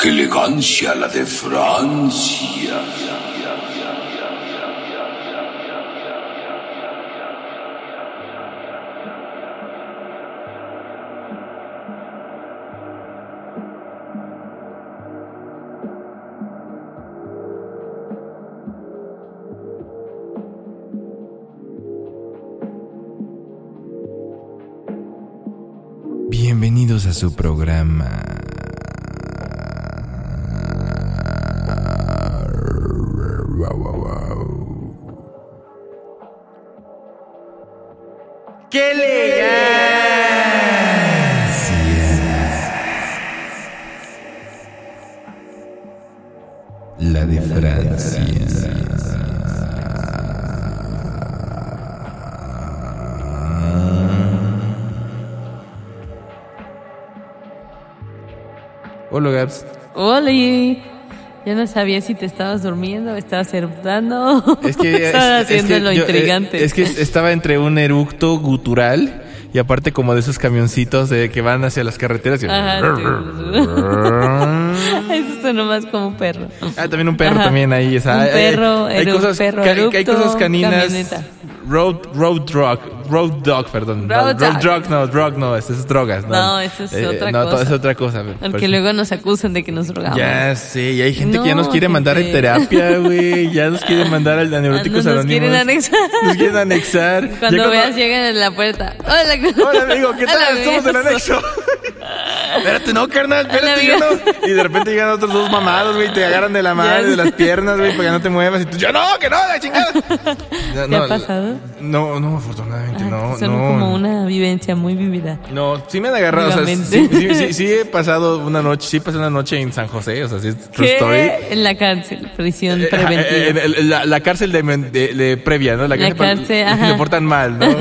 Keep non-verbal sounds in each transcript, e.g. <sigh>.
¡Qué elegancia la de Francia! Bienvenidos a su programa. Sabía si te estabas durmiendo estabas eructando. Es que <laughs> estabas es- es haciendo que lo yo, eh, intrigante. es que estaba entre un eructo gutural y aparte como de esos camioncitos de que van hacia las carreteras. y- Ajá, <laughs> Eso sonó más como un perro. Ah, también un perro Ajá. también ahí. o sea, Un hay- perro, hay, eru- cosas, perro ca- hay cosas caninas. camioneta. Road, road drug, road dog, perdón. Road no, road drug, no, drug no, eso es drogas. No, No, eso es otra no, cosa. es otra cosa. Por Porque eso- luego nos acusan de que nos drogamos. Ya sé, y hay gente que ya nos No, quiere mandar en gente. terapia, güey. Ya nos quiere mandar al <laughs> a Neuróticos Nos Anónimos. quieren anexar. Nos quieren anexar. <laughs> Cuando Ya veas, llegan en la puerta. Hola, Hola amigo, ¿qué <laughs> tal? Hola, Somos del anexo. Espérate, no, carnal, espérate, yo no. Y de repente llegan otros dos mamados, güey, y te agarran de la mano, Ya de las piernas, güey, para que no te muevas. Y tú, yo no, que no, la chingada. <laughs> ¿Te ha pasado? No, no, afortunadamente no. Son no. como una vivencia muy vivida. No, sí me han agarrado, o sea, sí, Vivamente. sí, sí, sí he pasado una noche, sí pasé una noche en San José, o sea, sí ¿Qué? story. En la cárcel, prisión Eh, preventiva. eh, la, la cárcel de, men- de- de previa, ¿no? La pa- cárcel, <laughs> se ajá. portan mal, ¿no? <laughs>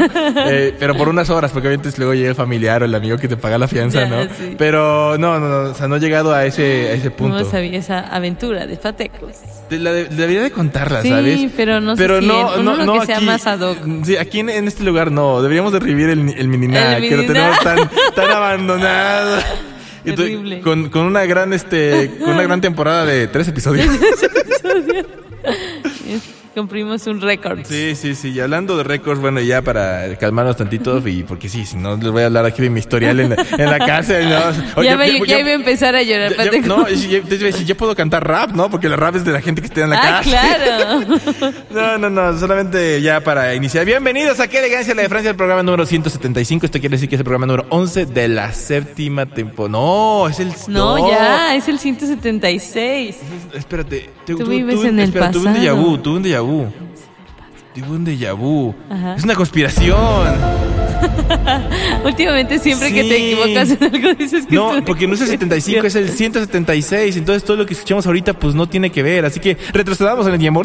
Eh, pero por unas horas, porque obviamente luego llega el familiar o el amigo que te paga la fianza, Ya, ¿no? sí. Pero no, no, no, o sea, no he llegado a ese, a ese punto. No sabía esa aventura de Fatecos. La de- debería de contarla, Sí, ¿sabes? pero no sé si en uno que sea más ad hoc. Sí, aquí en, en este lugar no. Deberíamos de revivir el, el Mininac, El que lo tenemos tan, tan abandonado. <laughs> Terrible. con, con una gran este con una gran <laughs> temporada de tres episodios. <laughs> Cumplimos un récord. Sí, sí, sí. Y hablando de récords, bueno, ya para calmarnos tantito, y porque sí, si no les voy a hablar aquí de mi historial en la, en la cárcel, ¿no? <laughs> Oye, ya, me, ya- ya ya- iba a empezar a llorar. Fatecos. no, y- y- te iba a decir, ya puedo cantar rap, ¿no? Porque el rap es de la gente que está en la Ah, cárcel. claro. <laughs> No, no, no, solamente ya para iniciar. Bienvenidos a Qué Elegancia la de Francia, el programa número 175. Esto quiere decir que es el programa número 11 de la séptima temporada. No, es el... No, ya, es el 176. Espérate. te- Tú vives en el espera, Tuve un déjà pasado. vu, tuve un déjà vu. Tuve un déjà vu. Ajá. Es una conspiración. <laughs> <laughs> Últimamente siempre que te equivocas en algo dices que No, es porque no es el 75, es el 176. Entonces todo lo que escuchamos ahorita pues no tiene que ver. Así que retrocedamos en el tiempo.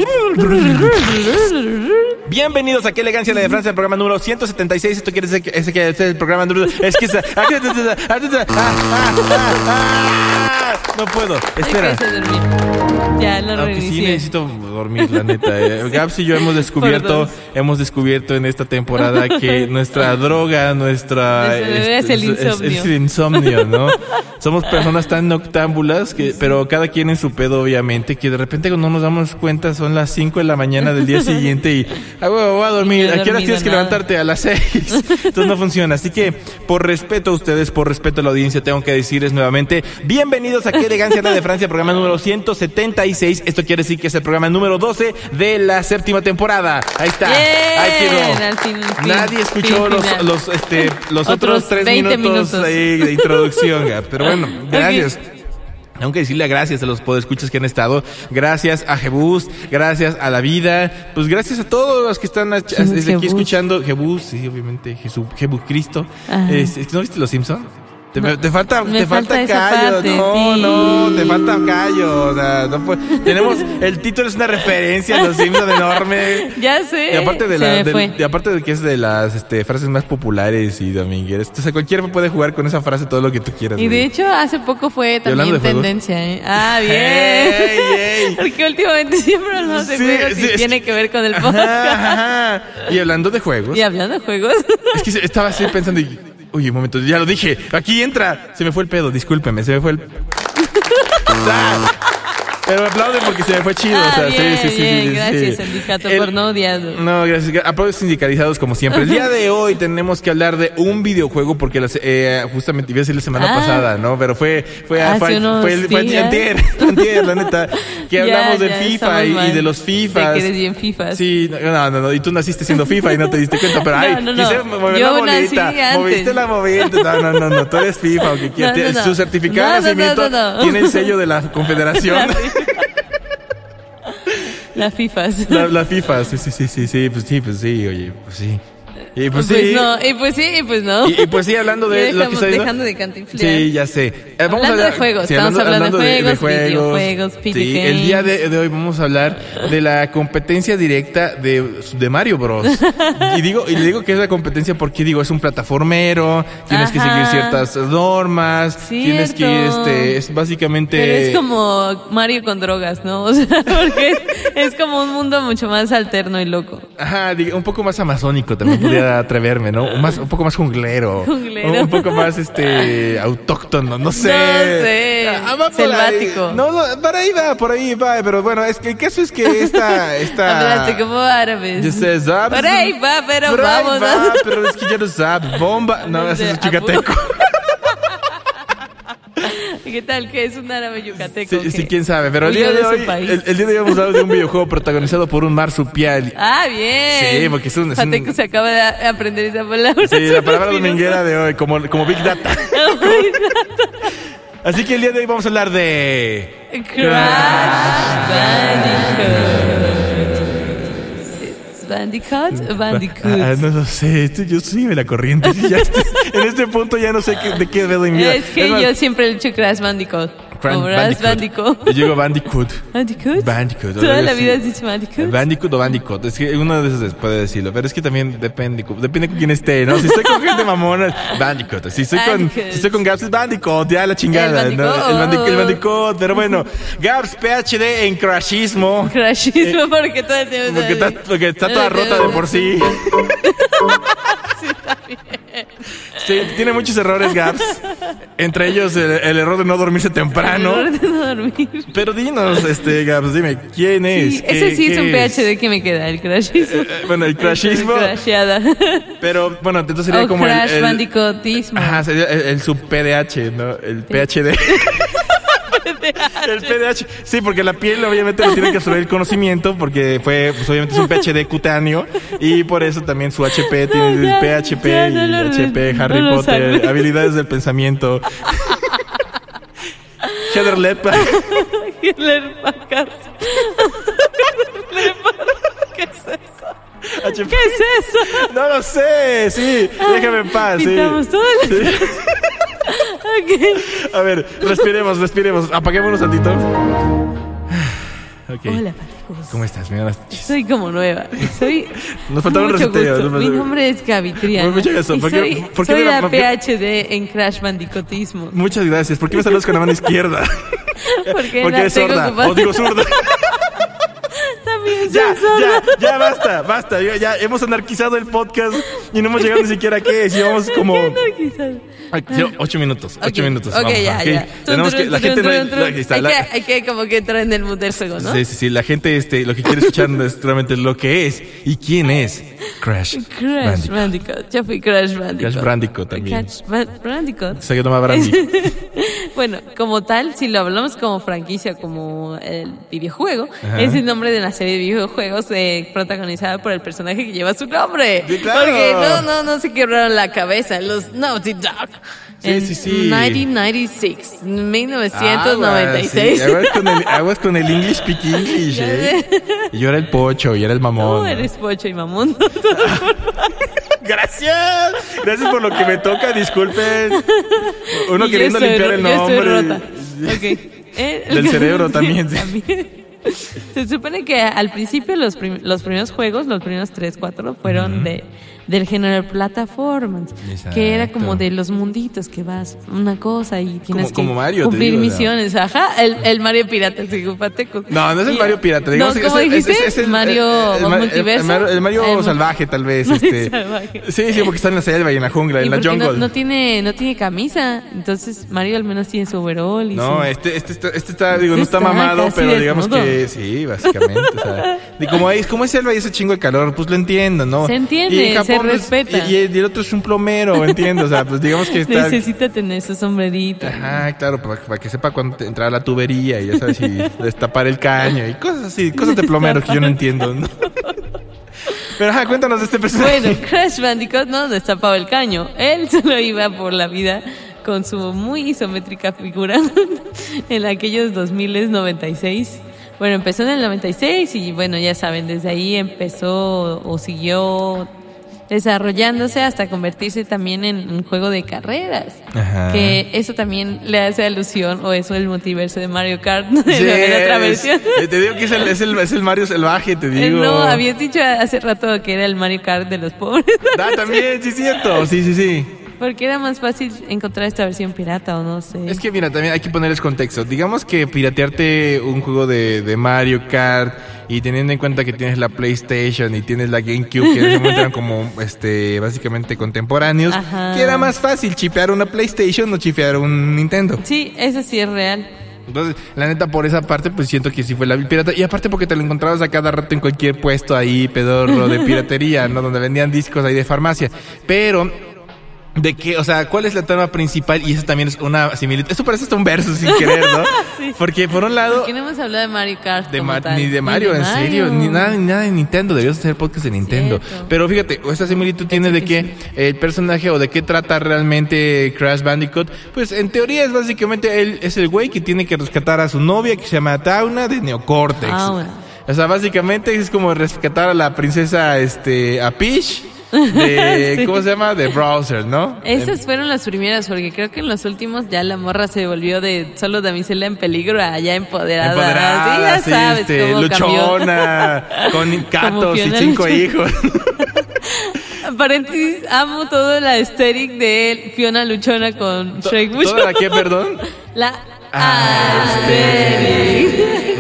Bienvenidos a Qué Elegancia la de Francia, el programa número 176. Esto quiere decir que ese que es el programa número... Es que... esa- <laughs> ah, ah, ah, No puedo. Espera. Ya lo Aunque sí necesito dormir, la neta. eh. <laughs> Gabs y yo hemos descubierto, hemos descubierto en esta temporada que nuestra droga, nuestra es el insomnio. es el insomnio, ¿no? Somos personas tan noctámbulas que, pero cada quien en su pedo, obviamente, que de repente cuando no nos damos cuenta son las 5 de la mañana del día siguiente y ah, huevo, voy a <laughs> dormir. No ¿A qué hora dormido tienes que levantarte? A las 6. Entonces no funciona. Así que, por respeto a ustedes, por respeto a la audiencia, tengo que decirles nuevamente, bienvenidos a Qué Elegancia la de Francia, programa número 176. Esto quiere decir que es el programa número 12 de la séptima temporada. Ahí está. Bien, Ahí quedó. al fin, fin, Nadie escuchó fin los. Los, este, los Otros otros tres 20 minutos, minutos. ahí de introducción. Gab. Pero bueno, <laughs> gracias. Tengo que decirle gracias a los podescuchas que han estado. Gracias a Jebus, gracias a la vida. Pues gracias a todos los que están ach- ¿Quién es desde aquí escuchando. Jebus, sí, obviamente, Jesús, Jesucristo. Ajá. Es- es que ¿No viste los Simpsons? Te, No, te falta, te falta, callo. parte, no, sí. no, te falta callo. O sea, no puede- tenemos, el título es una referencia a los Simpsons enorme. <laughs> Ya sé. Y aparte de la, y aparte de que es de las este, frases más populares y domingueras. O sea, cualquiera puede jugar con esa frase todo lo que tú quieras. Y de güey. hecho, hace poco fue también tendencia, ¿eh? Ah, bien. <laughs> Porque últimamente siempre hablamos de Sí, juegos sí, y tiene que- que ver con el Ajá, podcast. ajá. Y hablando de juegos, Y hablando de juegos. es que estaba así pensando y, Uy, un momento, ya lo dije. Aquí entra. Se me fue el pedo, discúlpeme, se me fue el. <laughs> Ah, Pero me aplauden porque se me fue chido. Ah, o sea, bien, sí, sí, sí, bien, sí, sí, gracias, sindicato, El- por no odiarlo. No, gracias. Aplausos sindicalizados como siempre. El día de <laughs> hoy tenemos que hablar de un videojuego porque las, eh, justamente iba a decir la semana Ah. pasada, ¿no? Pero fue fue Hace fue, fue, fue días. antier, <laughs> antier, la neta, que hablamos ya, del FIFA y, de los De FIFAs. que eres bien FIFA. Sí, no, no, no, y tú naciste siendo FIFA y no te diste cuenta, pero <laughs> No, ay, no, no. quise mover Yo la bolita, moviste la no, no, no, no, tú eres FIFA, aunque no. su certificado de nacimiento no, no, no. tiene el sello de la Confederación. La FIFAs. La, la FIFA, sí, sí, sí, sí, sí, pues sí, pues sí, oye, pues sí. Y pues, Pues, sí. no, y pues sí, y pues no. Y, y pues sí, hablando de lo que está dejando de cantinflear. Sí, ya sé. Eh, vamos Hablando a de juegos, sí, estamos hablando de juegos, videojuegos, Sí, el día de, de hoy vamos a hablar de la competencia directa de, de Mario Bros. <laughs> y digo, y le digo que es la competencia porque digo, es un plataformero, tienes que seguir ciertas normas, tienes que Cierto. este, es básicamente... Pero es como Mario con drogas, ¿no? <laughs> O sea, porque es como un mundo mucho más alterno y loco. Ajá, un poco más amazónico también podría atreverme, ¿no? Un Más, un poco más junglero. Junglero. Un, poco más, este, <laughs> autóctono, no sé. No sé. Ah, Selvático. ahí. No, no, por ahí va, por ahí va, pero bueno, es que el caso es que esta, <laughs> esta... Hablaste como árabes. Yo sé, zap, Por ahí va, pero por ahí vamos. va, pero es que ya <laughs> no sabe. Bomba. No, ese es chicateco. ¿Qué tal? que es un árabe yucateco? Sí, sí, quién sabe. Pero el día de hoy, el, el día de hoy vamos a hablar de un videojuego protagonizado por un marsupial. Ah, bien. Sí, porque es un- es un- Jateco se acaba de aprender esa palabra. Sí, la palabra dominguera de hoy, como, como <laughs> Big Data. Así que el día de hoy vamos a hablar de... Crash Bandicoot. ¿Bandicoot Bandicoot? Ah, no lo sé, esto- yo sígueme la corriente. <laughs> Ya estoy- en este punto ya no sé qué- de qué dedo enviar. es que más, yo siempre he dicho Crash Bandicoot. Cran- Crash Bandicoot. Yo digo Bandicoot. <laughs> ¿Bandicoot? Bandicoot. Toda la vida has dicho Bandicoot. Bandicoot o Bandicoot. Es que uno de esos puede decirlo. Pero es que también depende, depende con quién esté, ¿no? Si estoy con gente mamona, Bandicoot. Si estoy con, Bandicoot. si estoy con Gaps, es Bandicoot. Ya la chingada, El ¿no? Bandicoot. El Bandicoot. El Bandicoot. Pero bueno, <laughs> Gaps, PhD en Crashismo. Crashismo porque todo el tiempo Porque está, porque está toda rota de por sí. <laughs> Sí, tiene muchos errores, Gaps. Entre ellos el, el error de no dormirse temprano. Error de no dormir. Pero dinos, este, Gaps, dime, ¿quién es? Sí, ese ¿Qué- sí es un qué PhD que me queda, el crashismo. Eh, eh, bueno, el crashismo. Pero bueno, entonces sería O como el. Crash el- Bandicootismo. Ajá, sería el, el sub PDH, ¿no? El PhD. <laughs> el PDH. Sí, porque la piel obviamente le tiene que absorber el conocimiento porque fue, pues obviamente es un PhD cutáneo y por eso también su HP tiene el Ya, PHP ya, y no lo- HP, Harry no Potter, habilidades del pensamiento. <laughs> Heather. Hitler Packard. <laughs> ¿Qué es eso? ¿Qué es eso? No lo sé, sí, déjame en paz, sí. Todo el... Sí. A ver, respiremos, respiremos. Apaguémonos tantito. Ok. Hola, paticos. ¿Cómo estás? Soy como nueva. Soy. Nos faltaba un mucho gusto. Mi nombre es Gaby Triana. Gusto. y ¿Por qué- soy, por qué soy la- la qué- PhD en Crash Bandicootismo. Muchas gracias. ¿Por qué me saludas con la mano izquierda? <laughs> Porque, Porque eres sorda. ocupada. O digo <laughs> soy Ya, sorda. ya, ya basta, basta. Ya, ya hemos anarquizado el podcast y no hemos llegado ni siquiera a qué. Si vamos <laughs> como. Ay, sí, Ocho minutos, ocho minutos. Ok, vamos, ya, ya. Tenemos que. La gente. no- hay, que, hay que como que entrar en el mood del juego, ¿no? Sí, sí, sí. La gente, este, lo que quiere escuchar es realmente lo que es y quién es Crash. Crash Bandicoot. Bandicoot. Ya fui Crash Bandicoot. Crash Bandicoot también. Crash Ban- Bandicoot. Se llama Brandy. bueno, como tal, si lo hablamos como franquicia, como el videojuego, Ajá. es el nombre de una serie de videojuegos eh, protagonizada por el personaje que lleva su nombre. Sí, claro. Porque no, no, no se quebraron la cabeza los Naughty Dog. Sí, en sí, sí. 1996, 1996. Aguas, sí. Aguas con el, aguas con el English speak English, ¿eh? Y yo era el pocho y era el mamón. No, ¿no? eres pocho y mamón. <laughs> Gracias. Gracias por lo que me toca, disculpen. Uno Y queriendo limpiar el yo estoy nombre. rota. <laughs> Eh, Del cerebro. <laughs> También. Se supone que al principio los, prim- los primeros juegos, los primeros 3, 4, fueron de, del género plataformas, que era como Exacto. de los munditos que vas una cosa y tienes Como- como que Mario, cumplir digo, misiones. Ajá, el, el Mario Pirata, el psicopateco. No, no es el Mario Pirata. Digamos no, que es ¿cómo el- es- dijiste? es el- Mario el- Multiverso. El, Mario- salvaje, tal vez. Mario Este. salvaje. Sí, sí, porque está en la selva y en la jungla, Y en la jungle. no, no tiene no tiene camisa, entonces Mario al menos tiene su overall y No, su- este, este, está- este está, digo, no está está mamado, pero digamos desnudo. que sí, básicamente. o sea, y como es, como es selva y ese chingo de calor, pues lo entiendo, ¿no? Se entiende, Y en se respeta. Y, y el otro es un plomero, entiendo. O sea, pues digamos que <laughs> está. necesita tener su sombrerito. Ajá, claro, para, para que sepa cuándo entrar a la tubería y ya sabes si <laughs> destapar el caño y cosas así, cosas de plomero que yo no entiendo. ¿no? <laughs> Pero ajá, cuéntanos de este personaje. Bueno, Crash Bandicoot no destapaba el caño. Él solo iba por la vida con su muy isométrica figura en aquellos 2096. Bueno, empezó en el 96 y bueno, ya saben, desde ahí empezó o siguió desarrollándose hasta convertirse también en un juego de carreras. Ajá. Que eso también le hace alusión o eso el multiverso de Mario Kart <laughs> de la otra versión. eh, te digo que es el, es, el, es el Mario salvaje, te digo. No, habías dicho hace rato que era el Mario Kart de los pobres. <laughs> Ah, también, sí, cierto. Sí, sí, sí. Porque era más fácil encontrar esta versión pirata o no sé. Es que mira, también hay que ponerles contexto. Digamos que piratearte un juego de, de Mario Kart y teniendo en cuenta que tienes la PlayStation y tienes la GameCube, que en ese momento eran como este básicamente contemporáneos, Ajá. que era más fácil chipear una PlayStation o chipear un Nintendo. Sí, eso sí es real. Entonces, la neta, por esa parte, pues siento que sí fue la pirata. Y aparte porque te lo encontrabas a cada rato en cualquier puesto ahí, pedorro de piratería, ¿no? Donde vendían discos ahí de farmacia. Pero, ¿de qué? O sea, ¿cuál es la trama principal? Y eso también es una similitud. Esto parece hasta un verso sin querer, ¿no? <laughs> Sí. Porque por un lado... No hemos hablado de Mario Kart. De como Ma- tal. ni de Mario, en serio, ni nada, ni nada de Nintendo. Deberías hacer podcast de Nintendo. Cierto. Pero fíjate, esta similitud tiene de que el personaje o de qué trata realmente Crash Bandicoot. Pues en teoría es básicamente él es el güey que tiene que rescatar a su novia que se llama Tauna de Neocortex. Tauna. O sea, básicamente es como rescatar a la princesa, este, a Peach. <laughs> De, <laughs> Sí. ¿cómo se llama? De Browser, ¿no? Esas fueron las primeras, porque creo que en los últimos ya la morra se volvió de solo damisela en peligro a ya empoderada. Empoderada, sí, ya sabes este, cómo cambió. luchona, <laughs> con gatos y cinco Luchona. hijos. Paréntesis, amo todo la aesthetic de Fiona Luchona con Shrek. ¿Toda la que, perdón? La Ah.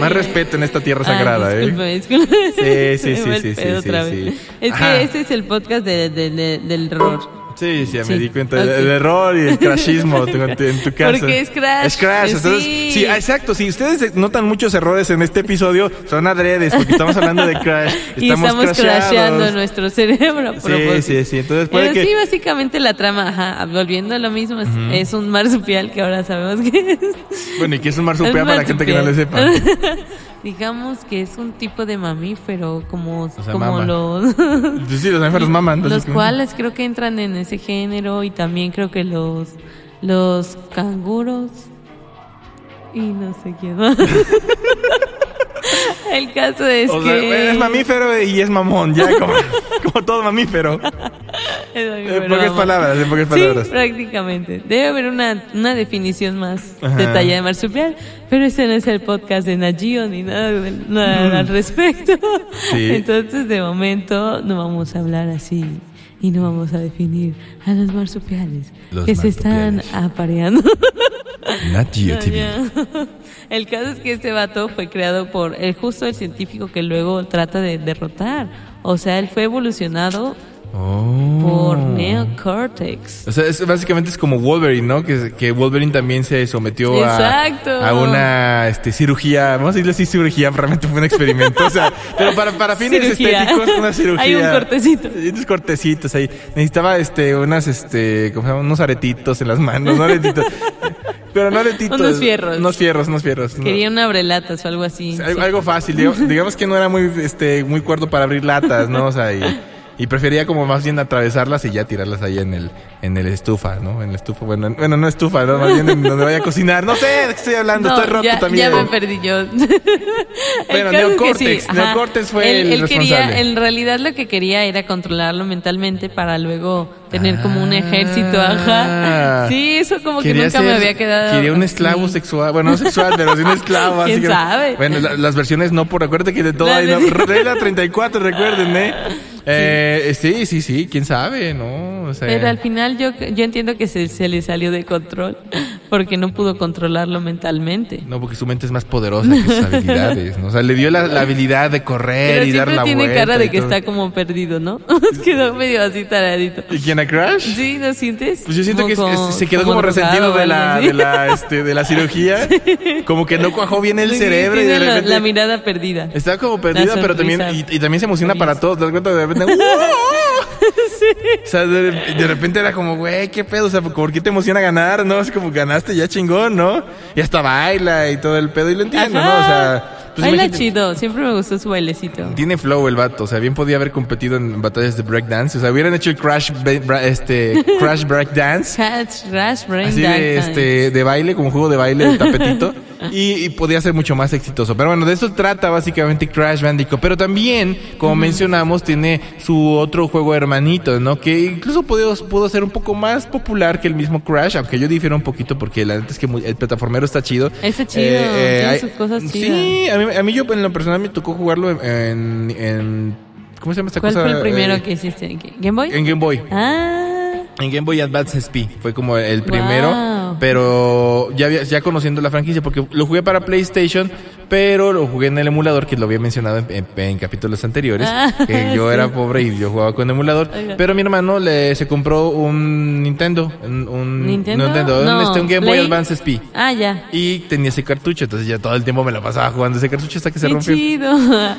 Más respeto en esta tierra sagrada, ah, ¿eh? disculpe, disculpe. Sí, sí, <laughs> sí, sí, sí, sí. Es Ajá. que este es el podcast de- de- de- del error. Sí, sí, ya me Sí, di cuenta. ok. El error y el crashismo <laughs> tu- en tu caso. Porque es Crash. Es Crash. Eh, Entonces, sí. sí. ah, exacto. Si ustedes notan muchos errores en este episodio, son adredes, porque estamos hablando de Crash. <laughs> Y estamos crasheados. crasheando nuestro cerebro Sí, sí, sí. Entonces puede Pero que. sí, básicamente la trama, ajá, volviendo a lo mismo, es, es un marsupial <laughs> que ahora sabemos que es. Bueno, y que es un marsupial Es para la gente que no le sepa. Digamos que es un tipo de mamífero, como, sea, como mama. los... <laughs> Sí, los mamíferos <laughs> maman. los cuales creo que entran en ese género y también creo que los, los canguros y no sé quién más. <laughs> <laughs> El caso es O sea, que... es mamífero y es mamón, ya <laughs> como, como todo mamífero. Es En pocas palabras, en pocas palabras. Sí, prácticamente. Debe haber una, una definición más Ajá. detallada de marsupial, pero este no es el podcast de Nagio ni nada, nada al respecto. Sí. <laughs> Entonces, de momento, no vamos a hablar así y no vamos a definir a los marsupiales Los que se están apareando. Nat. <laughs> <laughs> El caso es que este vato fue creado por el justo el científico que luego trata de derrotar. O sea, él fue evolucionado Oh. por Neocortex. O sea, es, básicamente es como Wolverine, ¿no? Que, que Wolverine también se sometió a, una este, cirugía, vamos a decirle así cirugía, realmente fue un experimento, o sea, pero para, para fines Cirugía. estéticos, una cirugía. <laughs> Hay un cortecito. Sí, unos cortecitos ahí. Necesitaba este, unas, este, ¿cómo se llama? Unos aretitos en las manos, no aretitos. pero no aretitos. Unos fierros. Unos fierros, unos fierros. no. Quería una abrelatas o algo así. Algo, sí. algo fácil, digamos, digamos que no era muy, este, muy cuerdo para abrir latas, ¿no? O sea, y, y prefería como más bien atravesarlas y ya tirarlas ahí en el, en el estufa, ¿no? En la estufa, bueno, en- bueno, no estufa, ¿no? Más bien en <laughs> donde vaya a cocinar. No sé de qué estoy hablando, No, estoy roto ya, también. ya me perdí yo. <laughs> El Bueno, que Neocortex, ajá. Neocortex fue él, el él quería, responsable. en realidad lo que quería era controlarlo mentalmente para luego tener como un ejército, ajá. Ah. Sí, eso como que Quería nunca me había quedado. Quería un esclavo sexual. Bueno, no sexual, pero sí un esclavo. <laughs> ¿Quién así que- sabe? Bueno, la- las versiones no, por acuérdate que de todo Las hay. No, regla 34, recuerden, ¿eh? Eh, sí, sí, sí, quién sabe, ¿no? O sea, Pero al final yo, yo entiendo que se, se le salió de control porque no pudo controlarlo mentalmente. No, porque su mente es más poderosa que sus <laughs> habilidades, ¿no? O sea, le dio la, la habilidad de correr Pero y dar la tiene vuelta. cara de y que todo. está como perdido, ¿no? <laughs> Quedó medio así taradito. ¿Y quién a Crash? ¿Sí? ¿No sientes? Pues yo siento que Como con- se quedó como, resentido drogado o de la, de la, este, de la cirugía. <laughs> Como que no cuajó bien el Sí, cerebro y tiene de la- repente la, mirada perdida. Está como perdida, La pero también, y, y también se emociona para todos. ¿Te das cuenta? De repente, O sea, de, de repente era como, güey, qué pedo, o sea, ¿por qué te emociona ganar? No, es como ganaste ya chingón, ¿no? Y hasta baila y todo el pedo, y lo entiendo, ¿no? O sea, pues Baila chido, siempre me gustó su bailecito. Tiene flow el vato, o sea, bien podía haber competido en batallas de breakdance, o sea, hubieran hecho el crash, este, crash breakdance. <laughs> Catch, Rash, Brain Así de, este, de baile, como juego de baile, de tapetito. <laughs> y, y podía ser mucho más exitoso. Pero bueno, de eso trata básicamente Crash Bandicoot. Pero también, como mencionamos, tiene su otro juego hermanito, ¿no? Que incluso pudo, pudo ser un poco más popular que el mismo Crash, aunque yo difiero un poquito porque la neta es que mu- el plataformero está chido. Eh, Está chido, tiene hay- sus cosas Sí, a mí, a mí yo en lo personal me tocó jugarlo en... en- ¿Cómo se llama esta ¿Cuál cosa? fue el primero Eh, que hiciste? ¿Game Boy? En Game Boy. Ah, En Game Boy Advance SP fue como el primero, Wow. Pero ya ya conociendo la franquicia porque lo jugué para PlayStation, pero lo jugué en el emulador que lo había mencionado en, en- en capítulos anteriores, Ah, <laughs> que yo sí. era pobre y yo jugaba con emulador, Oiga. pero mi hermano le se compró un Nintendo, un, un ¿Nintendo? No, este, un Game Boy Play. Advance SP. ah, ya. Y tenía ese cartucho, entonces ya todo el tiempo me la pasaba jugando ese cartucho hasta que se Qué rompió. chido. <laughs>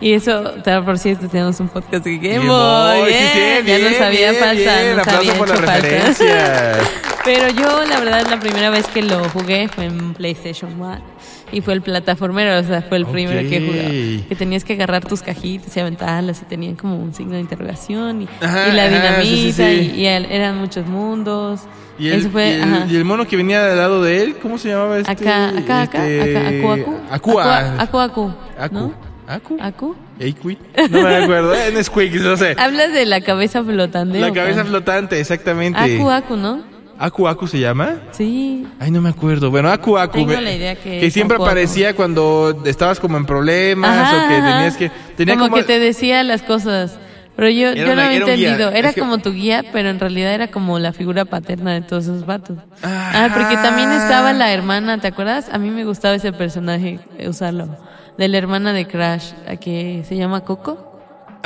Y eso, por cierto, tenemos un podcast de Game Boy. Boy, sí, bien, sí, ya bien, nos había bien, falta. nos había por falta. <laughs> Pero yo, la verdad, la primera vez que lo jugué fue en PlayStation 1. Y fue el plataformero, o sea, fue el primero que jugué. Que tenías que agarrar tus cajitas y aventarlas y tenían como un signo de interrogación y, Ajá, y la ajá, sí, dinamita sí. Y, y eran muchos mundos. Y el, Eso fue, y el- y el mono que venía al lado de él, ¿cómo se llamaba este? Acá, acá, acá, Este, acá, acu, acu. Acua. Acu, acu. Acu. ¿no? Acu. Acu. Equi. No me acuerdo. En Squeak, no sé. <laughs> Hablas de la cabeza flotante. La ¿o cabeza flotante, exactamente. Acu, acu, ¿no? Acu Acu se llama. Sí. Ay, no me acuerdo. Bueno, Acu Acu. Tengo me- la idea que es siempre aparecía cuando estabas como en problemas Ajá, o que tenías que. Tenía como, como, que te decía las cosas. Pero yo, Era yo no había guía. entendido. Era Es que- como tu guía, pero en realidad era como la figura paterna de todos esos vatos. Ajá. Ah, porque también estaba la hermana, ¿te acuerdas? A mí me gustaba ese personaje, eh, usarlo. De la hermana de Crash, la que se llama Coco.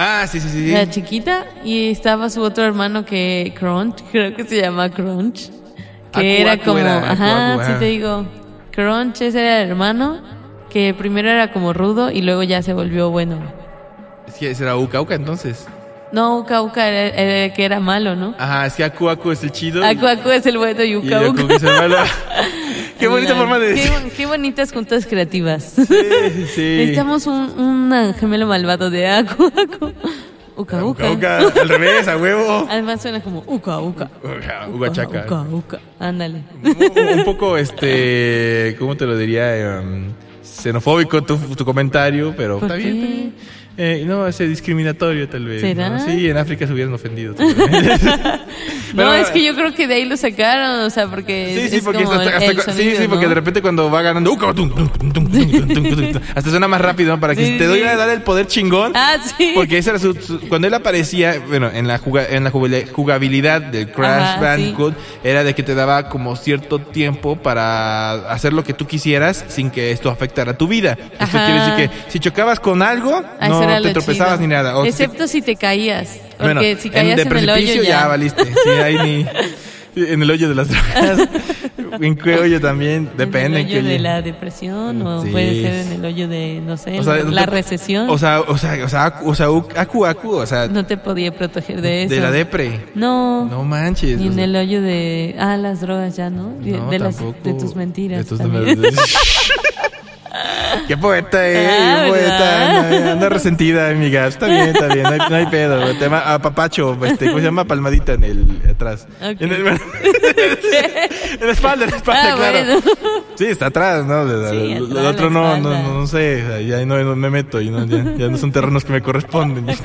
Ah, sí, sí, sí. La chiquita. Y estaba su otro hermano que Crunch, <laughs> creo que se llama Crunch. Que era como, era, ajá, Aku, sí te digo. Crunch ese era el hermano, que primero era como rudo y luego ya se volvió bueno. Es que ese era Uka Uka entonces. No, Uka Uka era, era el que era malo, ¿no? Ajá, es que Aku Aku es el chido. Aku Aku es el bueno y y Uka Uka. es el malo. <laughs> Qué bonita forma de decir. Qué, bonitas juntas creativas. Sí, sí. <laughs> Necesitamos un, un gemelo malvado de Aku Aku. Uka Uka. Uka Uka, al revés, a huevo. Además suena como Uka Uka. Uka, Uka Chaka. Uka Uka. Ándale. un, un poco, este, ¿cómo te lo diría? Em, xenofóbico tu, tu comentario, pero ¿Por está bien. está bien. Eh, no, es discriminatorio tal vez. ¿Será? Sí, en África se hubieran ofendido. <laughs> no, es que yo creo que de ahí lo sacaron, o sea, porque. Sí, sí, porque, de repente cuando va ganando. hasta suena más rápido, ¿no? Para que te doy a dar el poder chingón. Ah, sí. Porque ese era su, cuando él aparecía, bueno, en la, juga, en la jugabilidad del Crash Ajá, Bandicoot, era de que te daba como cierto tiempo para hacer lo que tú quisieras sin que esto afectara tu vida. Esto quiere decir que si chocabas con algo, no era te tropezabas chido. ni nada. O Excepto si te caías. Porque bueno, si caías de en, el hoyo precipicio ya. valiste. Sí, ahí ni <laughs> en el hoyo de las drogas. <laughs> en qué hoyo también, depende En en el hoyo de la depresión o Sí. puede ser en el hoyo de, no sé, O sea, la te- recesión. O sea, o sea, o sea, o sea, acu acu, o sea, no te podía proteger de eso. de la depre. No. No manches. Ni o en el hoyo de... Ah, las drogas ya, ¿no? De, no, de las, de tus mentiras. De tus. <laughs> Qué poeta, eh, Ah, qué poeta. Anda, anda resentida, amiga. Está bien, está bien, no hay, no hay pedo. Tema a papacho, este, ¿cómo se llama? Palmadita en el atrás. En, el, <laughs> <laughs> en la espalda, en la espalda, Ah, claro. bueno. Sí, está atrás, ¿no? Sí, atrás, Lo otro no, no, no, no sé, ya no, no me meto, ya, ya no son terrenos que me corresponden. <laughs>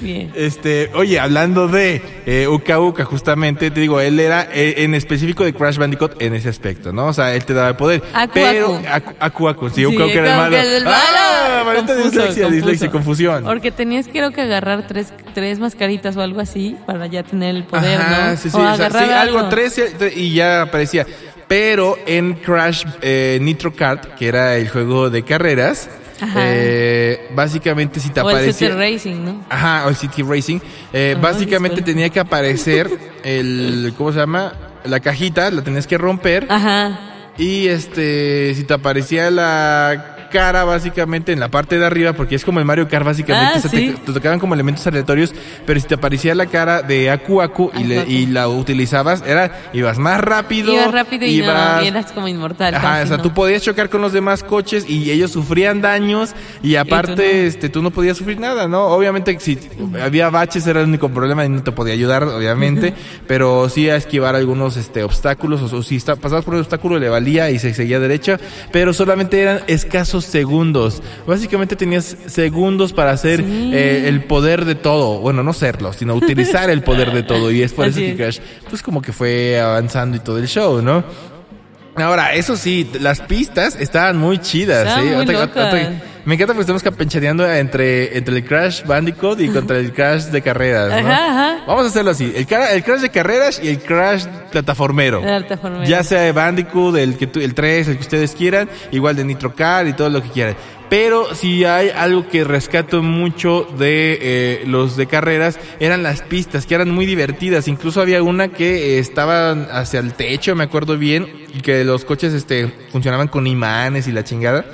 Bien. Este, oye, hablando de eh, Uka Uka, justamente, te digo, él era eh, en específico de Crash Bandicoot en ese aspecto, ¿no? O sea, él te daba el poder. Aku pero, Aku. Aku sí, Uka Uka era el malo. El ¡Ah! malo. maldita confuso, dislexia, confuso. dislexia, confusión. Porque tenías creo que agarrar tres, tres mascaritas o algo así para ya tener el poder, Ajá, ¿no? sí, sí, o o sea, sí, algo 13 y ya aparecía. Pero en Crash eh, Nitro Kart, que era el juego de carreras, Ajá. eh, básicamente si te O el aparecía... City Racing, ¿no? Ajá, o el City Racing. eh, Ajá, básicamente disculpa. tenía que aparecer el... ¿Cómo se llama? La cajita, la tenías que romper. Ajá. Y este, si te aparecía la cara básicamente en la parte de arriba, porque es como el Mario Kart básicamente, Ah, o sea, sí. te, te tocaban como elementos aleatorios, pero si te aparecía la cara de Aku Aku y, le- la utilizabas, era, ibas más rápido. Ibas rápido y, ibas- no, y eras como inmortal. Ajá, o sea, ¿no? tú podías chocar con los demás coches y ellos sufrían daños y aparte, tú no. este, tú no podías sufrir nada, ¿no? Obviamente si había baches era el único problema y no te podía ayudar, obviamente, pero sí a esquivar algunos, este, obstáculos o, o si está, pasabas por el obstáculo le valía y se seguía derecho, pero solamente eran escasos segundos. Básicamente tenías segundos para hacer Sí. eh, el poder de todo, bueno, no serlo, sino utilizar el poder de todo y es por eso que. Crash, pues como que fue avanzando y todo el show, ¿no? Ahora, eso sí, las pistas estaban muy chidas, Estaban ahorita- me encanta porque estamos capenchaneando entre, entre el Crash Bandicoot y contra el Crash de carreras, ¿no? Ajá, ajá. Vamos a hacerlo así, el, el Crash de carreras y el Crash plataformero. De alta forma. Ya sea de Bandicoot, el, que el 3, el que ustedes quieran, igual de Nitro Car y todo lo que quieran. Pero si hay algo que rescato mucho de eh, los de carreras, eran las pistas, que eran muy divertidas. Incluso había una que eh, estaba hacia el techo, me acuerdo bien, y que los coches este, funcionaban con imanes y la chingada.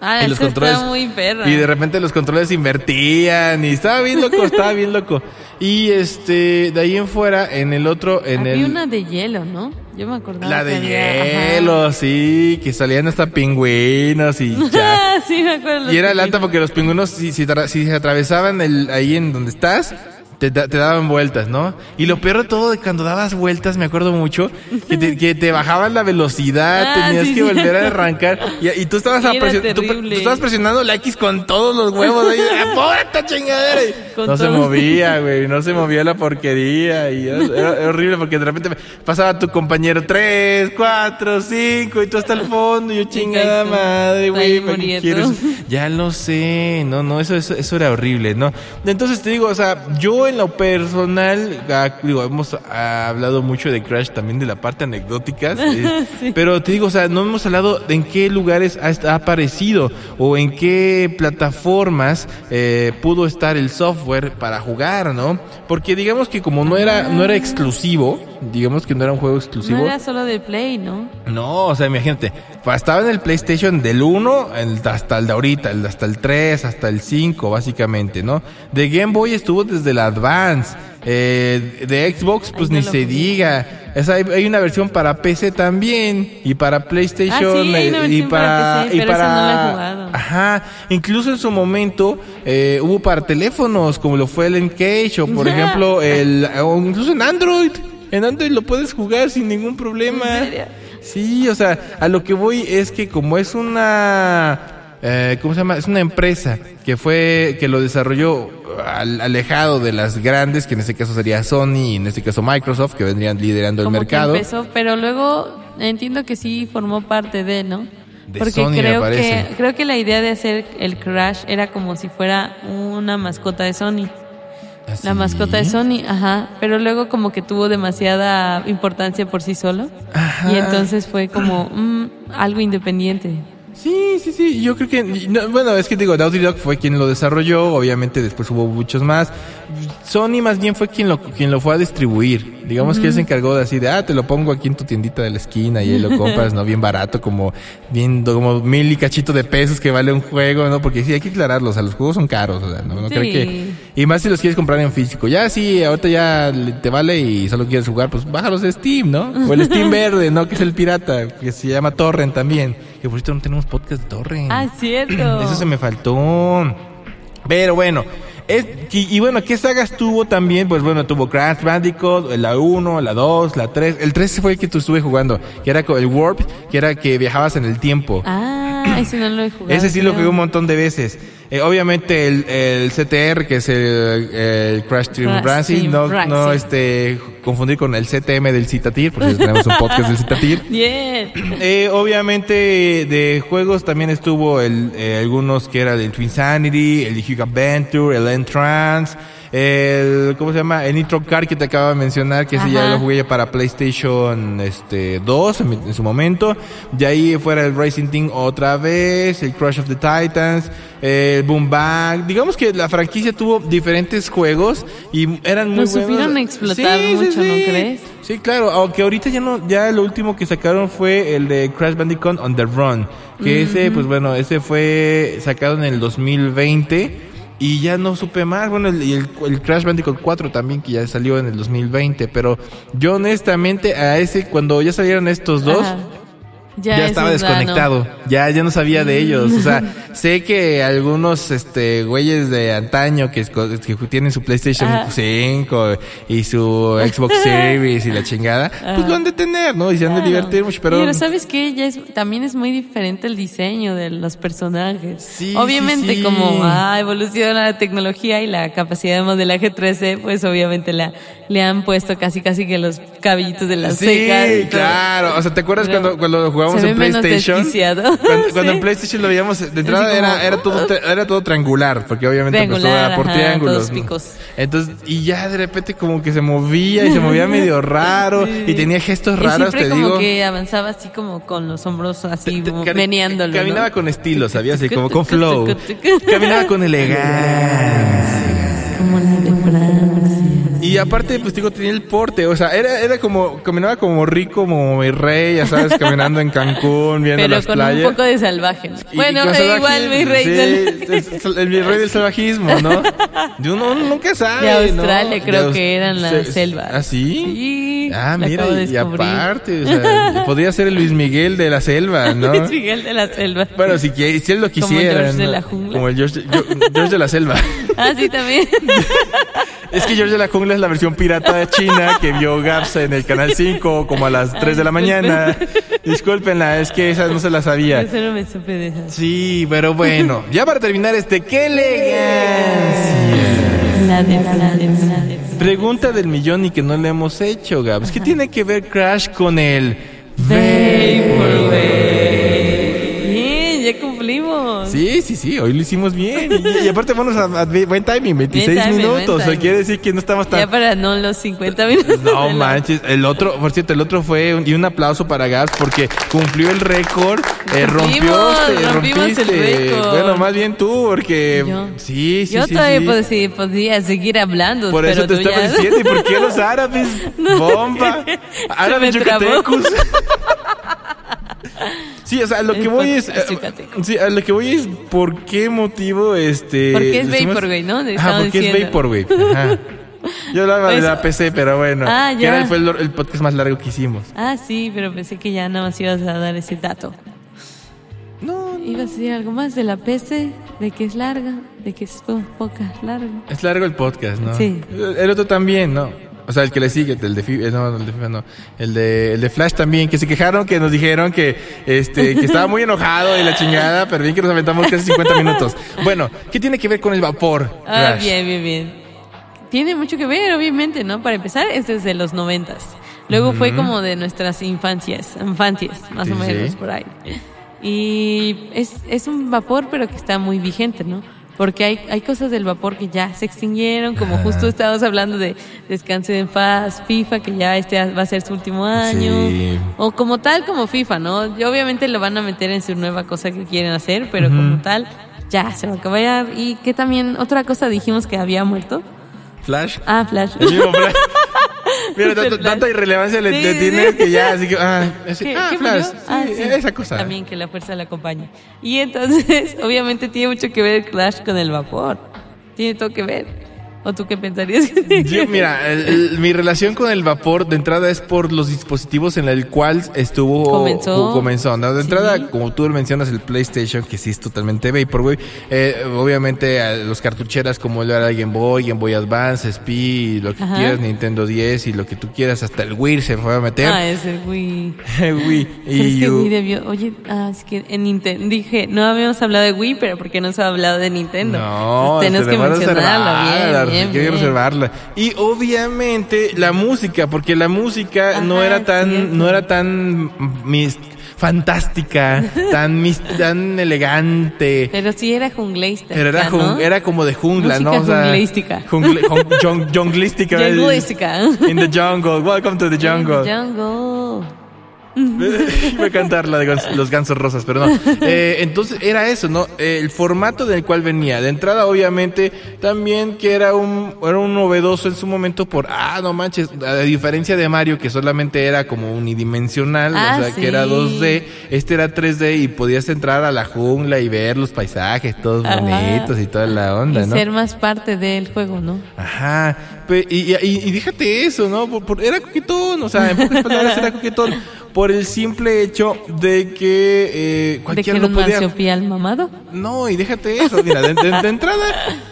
<laughs> Ah, y los controles muy perra. y de repente los controles invertían y estaba bien loco estaba bien loco y este de ahí en fuera en el otro en Había el una de hielo, ¿no? Yo me acordaba. la de había- hielo sí que salían hasta pingüinos y <laughs> ya sí, me acuerdo. y era la lata porque los pingüinos si, si, si se atravesaban el, ahí en donde estás te, te daban vueltas, ¿no? Y lo peor de todo cuando dabas vueltas, me acuerdo mucho, que te, que te bajaban la velocidad, Ah, tenías sí, que volver a arrancar. Y, y tú estabas a tú, tú estabas presionando la X con todos los huevos ahí. ¡Ah, ¡Por esta chingadera! Con no se movía, güey, no se movía la porquería. Y era, horrible porque de repente pasaba tu compañero 3, 4, 5 y tú hasta el fondo. Y yo, chingada madre, güey, ahí ¿para qué muriendo. quieres? Ya lo sé, no, no, eso, eso, eso era horrible, ¿no? Entonces te digo, o sea, yo en lo personal, ah, digo, hemos ah, hablado mucho de Crash también de la parte anecdótica, <laughs> eh, Sí. pero te digo, o sea, no hemos hablado de en qué lugares ha aparecido o en qué plataformas eh, pudo estar el software para jugar, ¿no? Porque digamos que como no era, no era exclusivo, digamos que no era un juego exclusivo. No era solo de Play, ¿no? No, o sea, imagínate, estaba en el PlayStation del 1 el- hasta el de ahorita, hasta el 3, hasta el 5, básicamente, ¿no? De Game Boy estuvo desde el Advance, eh, de Xbox, pues Ay, ni se diga. Esa, hay, hay una versión para PC también, y para PlayStation, Ah, sí, eh, y para para... PC, y pero esa no he jugado. Ajá, incluso en su momento eh, hubo para teléfonos, como lo fue el Encage, o por <laughs> ejemplo, el, o incluso en Android. En Android lo puedes jugar sin ningún problema. ¿En serio? Sí, o sea, a lo que voy es que como es una... eh, ¿Cómo se llama? Es una empresa que fue, que lo desarrolló al- alejado de las grandes, que en este caso sería Sony y en este caso Microsoft, que vendrían liderando el Como que mercado. empezó, pero luego entiendo que sí formó parte de, ¿no? De Porque Sony, creo que creo que la idea de hacer el Crash era como si fuera una mascota de Sony. ¿Ah, La mascota de Sony, ajá, pero luego como que tuvo demasiada importancia por sí solo Ajá. y entonces fue como mm, algo independiente. Sí, sí, sí. Yo creo que. no, bueno, es que digo, Naughty Dog fue quien lo desarrolló. Obviamente, después hubo muchos más. Sony, más bien, fue quien lo, quien lo fue a distribuir. Digamos que él se encargó de así de, ah, te lo pongo aquí en tu tiendita de la esquina y ahí lo compras, ¿no? Bien barato, como bien, como mil y cachito de pesos que vale un juego, ¿no? Porque sí, hay que aclararlo. O sea, los juegos son caros, o sea, no, no Sí. creo que. Y más si los quieres comprar en físico. Ya, sí, ahorita ya te vale y solo quieres jugar, pues bájalos de Steam, ¿no? O el Steam <laughs> verde, ¿no? Que es el pirata, que se llama Torrent también. Que por cierto no tenemos podcast de Torrent. Ah, cierto. <clears throat> Eso se me faltó. Pero bueno. es- y, y bueno, ¿qué sagas tuvo también? Pues bueno, tuvo Crash Bandicoot, la 1, la 2, la 3. El 3 fue el que tú estuve jugando, que era con el Warp, que era que viajabas en el tiempo. Ah, ese no lo he jugado. Ese sí lo creo. jugué un montón de veces. Eh, obviamente el, el CTR, que es el, el Crash Team Racing, no, Racing. no este, confundir con el CTM del Citatir, porque tenemos un podcast del Citatir. <laughs> Eh, obviamente de juegos también estuvo el, eh, algunos que era el Twinsanity, el Hug Adventure, el Entrance, el ¿cómo se llama? El Nitro Car que te acabo de mencionar, que ese ya Ajá. lo jugué para PlayStation este 2 en, su momento. De ahí fuera el Racing Team otra vez, el Crush of the Titans, el Boom Bang. Digamos que la franquicia tuvo diferentes juegos y eran muy Lo buenos. supieron explotar mucho, ¿no crees? Sí, claro, aunque ahorita ya no, ya lo último que sacaron fue el de Crash Bandicoot on the Run, que ese, pues bueno, ese fue sacado en el 2020 y ya no supe más, bueno, el- y el, el Crash Bandicoot 4 también que ya salió en el 2020, pero yo honestamente a ese, cuando ya salieron estos dos. Ya, estaba ah, no. desconectado, ya, ya no sabía de ellos, o sea, <laughs> sé que algunos, este, güeyes de antaño que, que tienen su PlayStation Ajá. 5 y su <laughs> Xbox Series y la chingada, pues lo han de tener, ¿no? Y se han de Claro. divertir mucho, pero... Pero sabes que ya es, también es muy diferente el diseño de los personajes. Sí, obviamente sí, sí. como ah, evoluciona la tecnología y la capacidad de modelaje 3D, pues obviamente la, le han puesto casi casi que los cabellitos de las Sí, todo. claro. O sea, ¿te acuerdas Pero cuando, cuando jugábamos en PlayStation? <laughs> Cuando, cuando Sí. en PlayStation lo veíamos, de entrada como- era, era, todo, tri- era todo triangular, porque obviamente pues, Triangular, era por ajá, triángulos. todos ¿no? picos. Entonces, y ya de repente como que se movía y se movía <laughs> medio raro Sí. y tenía gestos Y raros, te como digo. que avanzaba así como con los hombros así meneándolo. Caminaba ¿no? con estilo, ¿sabías? <laughs> Así como con flow. Caminaba con elegancia. Como la. Y aparte, pues digo, tenía el porte, o sea, era, era como, caminaba como rico, como mi rey, ya sabes, caminando en Cancún, viendo Pero las con playas. un poco de salvaje. ¿no? Y- bueno, y salvajismo, igual mi rey sí, del- el, mi rey del salvajismo, ¿no? Yo no, nunca sabe, De ¿no? Australia De creo Aus- que eran la se- selva. ¿Ah, sí? Sí, Ah, mira, acabo de y, y aparte, o sea, <laughs> podría ser el Luis Miguel de la selva, ¿no? Luis Miguel de la selva. Bueno, si, si él lo Como quisiera. George de ¿no? la jungla. Como el George, George de la selva. <laughs> Ah, sí, también. <laughs> Es que George de la Jungla es la versión pirata de china que vio Gaps en el canal 5 como a las 3 de la mañana. Discúlpenla, es que esa no se la sabía. Eso no me supe de esas. Sí, pero bueno, ya para terminar este, ¡qué elegancia! Pregunta del millón y que no le hemos hecho, Gabs. ¿Qué tiene que ver Crash con el Vaporwave. Sí, sí, sí, hoy lo hicimos bien. <laughs> Y, y aparte, vamos a, a buen timing, 26 Buen timing, minutos. O quiere decir que no estamos tan. Ya para no los 50 minutos. No manches, el otro, por cierto, el otro fue un, y un aplauso para Gabs porque cumplió el récord, eh, rompió, Rompimos, rompimos el rompiste. récord. Bueno, más bien tú, porque Yo. sí, sí, Yo sí, todavía sí. pod- sí, podría seguir hablando, Por eso pero te tú estaba ya- diciendo, ¿y por qué los <laughs> árabes? Bomba. <laughs> Árabes yucatecos. Sí, o sea, lo que voy es. eh, sí, a lo que voy es por qué motivo este. Porque es Vaporwave, ¿no? Ah, porque es. Ajá. <laughs> Yo hablaba de Pues- la PC, pero bueno. Ah, que ya. era- fue el, el podcast más largo que hicimos. Ah, sí, pero pensé que ya nada más ibas a dar ese dato. No, ¿Ibas a decir algo más de la PC? ¿De que es larga? ¿De que es un poco larga? es largo el podcast, ¿no? Sí. El otro también, ¿no? O sea, el que le sigue, el de FIFA, no, el de FIFA no. El de, el de Flash también, que se quejaron, que nos dijeron que, este, que estaba muy enojado y la chingada, pero bien que nos aventamos casi 50 minutos. Bueno, ¿qué tiene que ver con el vapor? Ah, bien, bien, bien. Tiene mucho que ver, obviamente, ¿no? Para empezar, es desde los noventas. Luego fue como de nuestras infancias, infancias, más Sí, o menos sí. por ahí. Y es, es un vapor, pero que está muy vigente, ¿no? Porque hay, hay cosas del vapor que ya se extinguieron, como justo estábamos hablando de Descanse en Paz, FIFA, que ya este va a ser su último año. Sí. O como tal, como FIFA, ¿no? Y obviamente lo van a meter en su nueva cosa que quieren hacer, pero como tal, ya se va a acabar. Y que también, otra cosa dijimos que había muerto. Flash. Ah, Flash. El mismo Flash. <laughs> Mira, <laughs> El tanto- tanta irrelevancia le, le sí, tiene sí. que ya, así que, ah, así, ¿Qué- ah, qué Flash. Ah, sí. Esa cosa. También que la fuerza la acompañe. Y entonces, <laughs> obviamente tiene mucho que ver Clash con el vapor. Tiene todo que ver. ¿O tú qué pensarías? Yo, <laughs> mira, el- el- mi relación con el vapor de entrada es por los dispositivos en el cual estuvo Comenzó. comenzó, ¿no? De Sí. entrada, como tú mencionas, el PlayStation, que sí es totalmente Vaporwave. Eh, obviamente, a los cartucheras como el era Game Boy, Game Boy Advance, SP, lo que Ajá. quieras, Nintendo 10 y lo que tú quieras, hasta el Wii se fue a meter. ah, es el Wii. <laughs> Wii Pero <laughs> y es que. Wii debió. Oye, ah, es que en Nintendo. Dije, no habíamos hablado de Wii, pero ¿por qué no se ha hablado de Nintendo? No, Entonces, tenemos que mencionarlo. Bien, bien, hay que. Y obviamente la música, porque la música no Ajá, era tan, cierto. no era tan mis- fantástica, <laughs> tan mis- tan elegante. Pero sí era jungleística. Pero era, ¿no? jun- era como de jungla, Música ¿no? O sea, jungleística. jungle- jun- jun- junglística. Jungleística. <laughs> In the jungle. Welcome to the jungle. Jungle. <laughs> Iba a cantar la de los gansos rosas, pero no. Eh, entonces era eso, ¿no? Eh, el formato del cual venía. De entrada, obviamente, también que era un, era un novedoso en su momento por, ah, no manches, a diferencia de Mario, que solamente era como unidimensional, Ah, o sea, sí. que era 2D, este era 3D y podías entrar a la jungla y ver los paisajes todos Ajá. bonitos y toda la onda, y ¿no? ser más parte del juego, ¿no? Ajá, y, y, y- y déjate eso, ¿no? Por- por- era coquetón, o sea, en pocas palabras era coquetón. Por el simple hecho de que eh, De que lo un podía. marsupial mamado. No, y déjate eso, mira, de, de- de entrada,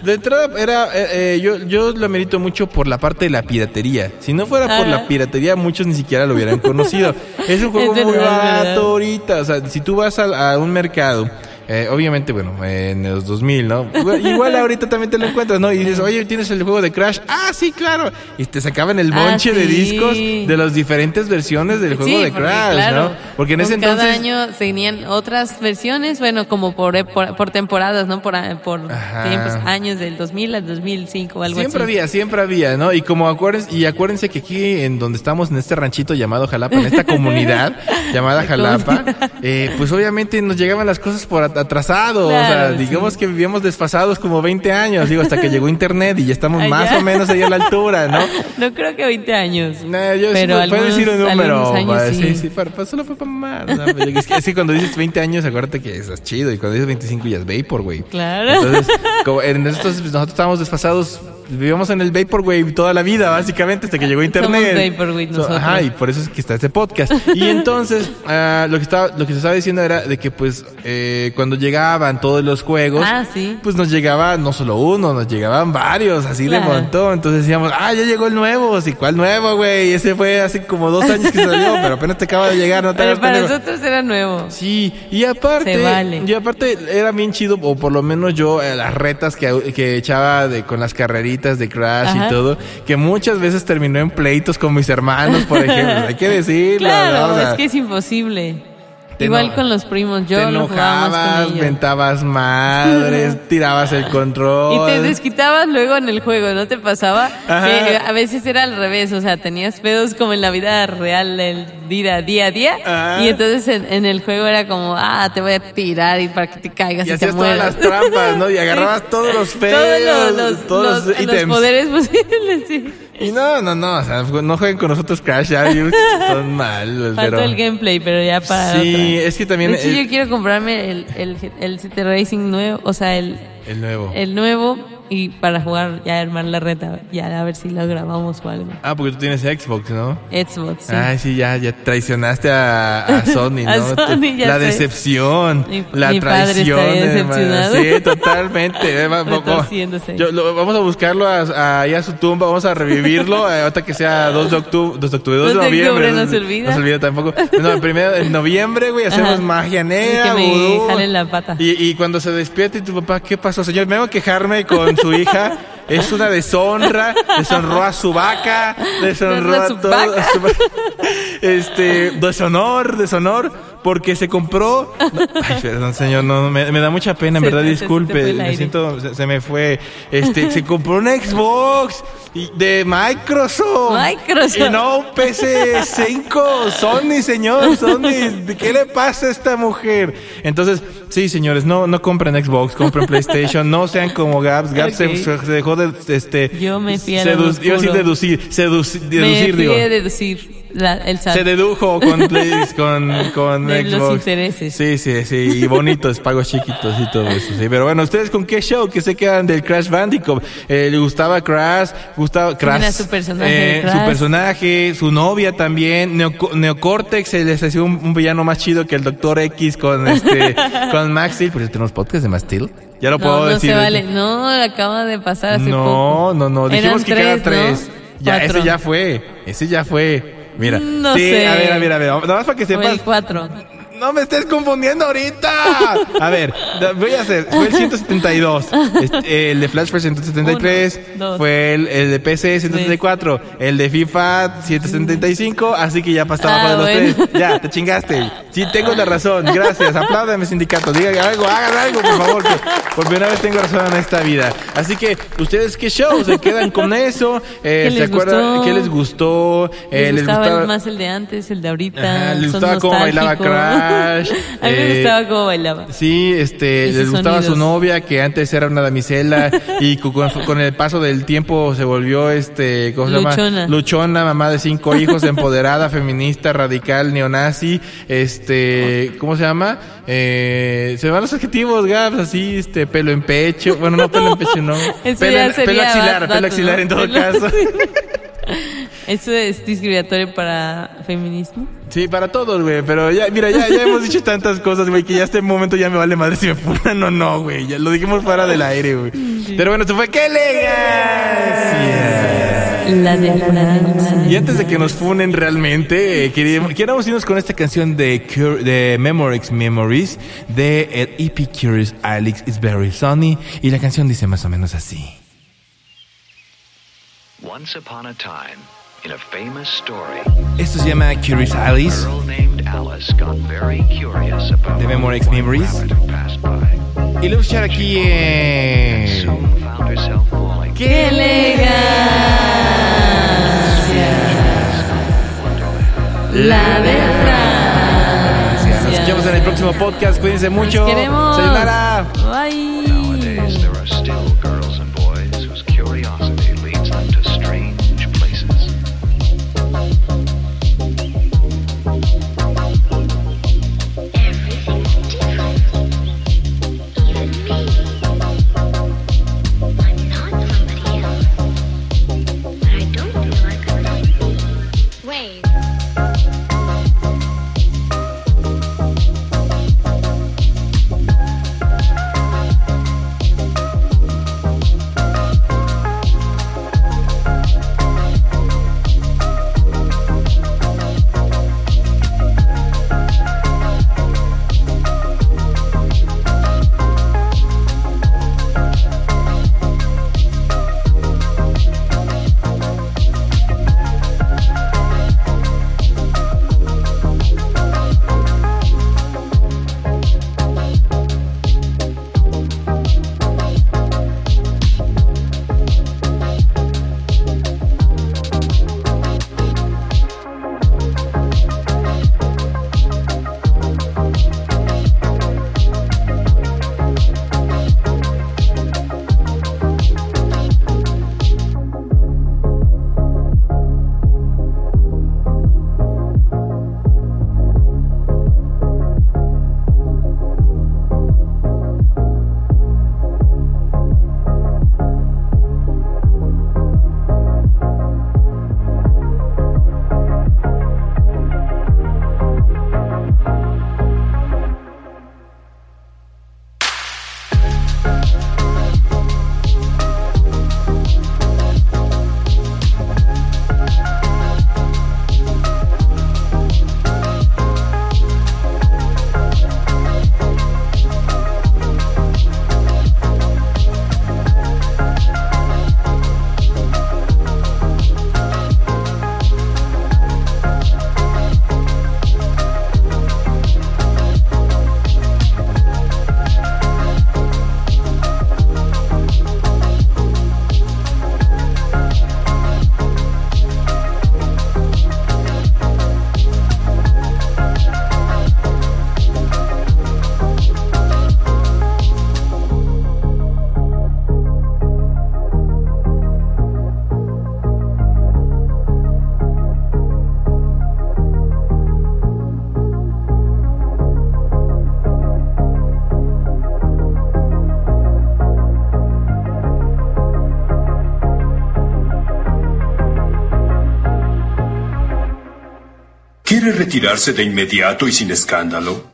de entrada era, eh, eh, yo, yo lo merito mucho por la parte de la piratería. Si no fuera por la piratería, muchos ni siquiera lo hubieran conocido. Es un <laughs> juego Es muy barato ahorita, o sea, si tú vas a, a un mercado, eh, obviamente, bueno, eh, en los 2000, ¿no? Igual- ahorita también te lo encuentras, ¿no? Y dices, oye, ¿tienes el juego de Crash? Ah, sí, claro. Y te sacaban el Ah, bonche de discos de las diferentes versiones del juego Sí, de Crash, claro, ¿no? Porque en ese con cada entonces... año tenían otras versiones, bueno, como por, por, por temporadas, ¿no? Por, por tiempos, años del 2000 al 2005 o algo Siempre así. había, siempre había, ¿no? Y como acuérdense, y acuérdense que aquí en donde estamos, en este ranchito llamado Jalapa, en esta comunidad <laughs> llamada Jalapa, eh, pues obviamente nos llegaban las cosas por at- atrasado. o sea, digamos sí. que vivíamos desfasados como 20 años, digo, hasta que llegó internet y ya estamos más o menos ahí a la altura, ¿no? <laughs> No creo que 20 años. Nah, yo Pero sí, algunos- decir un número. años sí, sí. sí, para, para- solo fue para mamar. ¿no? Pero Es que, es que cuando dices 20 años, acuérdate que estás chido. Y cuando dices 25 ya es vapor, güey. Claro. Entonces, como en estos, pues, nosotros estábamos desfasados. Vivíamos en el Vaporwave toda la vida, básicamente, hasta que llegó Internet. Somos Vaporwave So- nosotros. ajá, y por eso es que está este podcast. Y <laughs> entonces, ah, lo, que estaba, lo que se estaba diciendo era de que, pues, eh, cuando llegaban todos los juegos, Ah, sí. pues nos llegaba no solo uno, nos llegaban varios, así Claro. de montón. Entonces decíamos, ah, ya llegó el nuevo. Así, ¿cuál nuevo, güey? Ese fue hace como dos años que salió, <laughs> pero apenas te acaba de llegar, no te Pero para pendejo. nosotros era nuevo. Sí, y aparte, vale. y aparte era bien chido, o por lo menos yo, eh, las retas que, que echaba de, con las carreritas de Crash Ajá. y todo, que muchas veces terminó en pleitos con mis hermanos, por ejemplo. Hay que decirlo, <laughs> Claro, ¿no? O sea, es que es imposible. Te Igual con los primos, yo te enojabas, con ellos. mentabas madres, <laughs> tirabas el control. Y te desquitabas luego en el juego, ¿no te pasaba? Que a veces era al revés, o sea, tenías pedos como en la vida real, el día, día a día. Ajá. Y entonces en, en el juego era como, ah, te voy a tirar y para que te caigas y y, te hacías todas las trampas, ¿no? Y <laughs> agarrabas todos los feos, Todos los, los- todos los- los, los ítems. poderes <laughs> posibles, sí. Y no, no, no, o sea, no jueguen con nosotros Crash, y son malos, Faltó pero... el gameplay, pero ya para Sí, otra. es que también... De hecho, el- yo quiero comprarme el, el, el City Racing nuevo, o sea, el, el nuevo. el nuevo y para jugar, ya armar la reta, ya a ver si lo grabamos o algo. Ah, porque tú tienes Xbox, ¿no? Xbox, sí. Ay, sí, ya, ya traicionaste a, a <laughs> Sony, ¿no? A Sony, ya la sé. decepción, Mi- la mi padre traición. hermano. decepcionado. Sí, totalmente. <laughs> Eh. Yo- lo- vamos a buscarlo a, ahí a su tumba, vamos a revivirlo, eh, ahorita que sea 2 de octubre, 2 de octubre, 2 de 2 de noviembre. no se olvida. No se olvida tampoco. No, el primero en noviembre, güey, hacemos Ajá. magia Y negra, que me jalen la pata. Y, y cuando se despierte y tu papá, ¿qué pasó, señor? Me vengo a quejarme con su hija. Es una deshonra, deshonró a su vaca, deshonró ¿Deshonró a todo. a su <laughs> Este, deshonor, deshonor, porque se compró. no, ay, perdón, señor, no, me, me da mucha pena, en Se verdad, se disculpe. Me siento, se, me fue. Este, se compró un Xbox de Microsoft. Microsoft. Y no un PC5. Sony, señor, Sony. ¿De qué le pasa a esta mujer? Entonces, sí, señores, no, no compren Xbox, compren PlayStation. No sean como Gaps. Gaps se- dejó de, este. Yo me fui a sedu- Iba a decir oscuro. deducir, seducir, me deducir, fui digo. a deducir. La- el SAT. Se dedujo con, con, <laughs> con De los intereses. Sí, sí, sí. Y bonitos, pagos chiquitos y todo eso. Sí. Pero bueno, ¿ustedes con qué show? que se quedan del Crash Bandicoot? Eh, ¿Le gustaba Crash? ¿Gustaba Crash? su personaje Eh, Crash? Su personaje, su novia también. Neoco- Neocortex se les hacía un, un villano más chido que el Doctor X con este, <laughs> con Max Steel. Por eso tenemos podcast de Max Steel. Ya lo No, puedo no decir. se vale. No, acaba de pasar hace No, poco. no, no. Eran Dijimos que quedan tres, tres. ¿no? Ya, Cuatro. ese ya fue. Ese ya fue. Mira. No sí, sé. a ver, a ver, a ver. Nada más para que sepas. el 4. No me estés confundiendo ahorita. A ver, voy a hacer. Fue el 172. Este, el de Flash fue el 173. Uno, dos. fue el, el de PC 174. El de FIFA 175. Así que ya pasaba Ah, de los bueno. tres. Ya, te chingaste. Sí, tengo la razón. Gracias. Apláudame, sindicato. Digan algo, hagan algo, por favor. Que por primera vez tengo razón en esta vida. Así que, ¿ustedes qué show? ¿Se quedan con eso? Eh, ¿Qué ¿Se les acuerdan? gustó? ¿Qué les gustó? Eh, Les gustaba más el de antes, el de ahorita. Ajá, les son gustaba cómo bailaba nostálgicos. <laughs> A mí me eh, gustaba cómo bailaba. Sí, este, les gustaba su novia, que antes era una damisela, <laughs> y con, con el paso del tiempo se volvió, este, ¿cómo se llama? Luchona. Luchona, mamá de cinco <laughs> hijos, empoderada, feminista, radical, neonazi, este, ¿cómo se llama? Eh, se van los adjetivos, Gabs, así, este, pelo en pecho, bueno, no pelo en pecho, no. Pelo, pelo axilar, dato, pelo axilar en todo Pelo- caso. Eso es discriminatorio para feminismo. Sí, para todos, güey. Pero ya, mira, ya, ya hemos dicho tantas cosas, güey, que ya este momento ya me vale madre si me funan o no, güey. Ya lo dijimos fuera del aire, güey. Pero bueno, se fue. ¡Qué elegancia! La de. Y antes de que nos funen realmente, eh, queríamos, queríamos irnos con esta canción de, Cur- de Memorex Memories de el EP Curious Alex Is Very Sunny. Y la canción dice más o menos así. Once upon a time, in a famous story, Esto se llama Curious a Alice. girl named Alice got very curious about The Memorex Memories. Y lo escuchar aquí en... ¡Qué elegancia! La de Francia. Nos escuchamos en el próximo podcast. Cuídense mucho. Los queremos. Sayonara. Bye. ¿Quiere retirarse de inmediato y sin escándalo?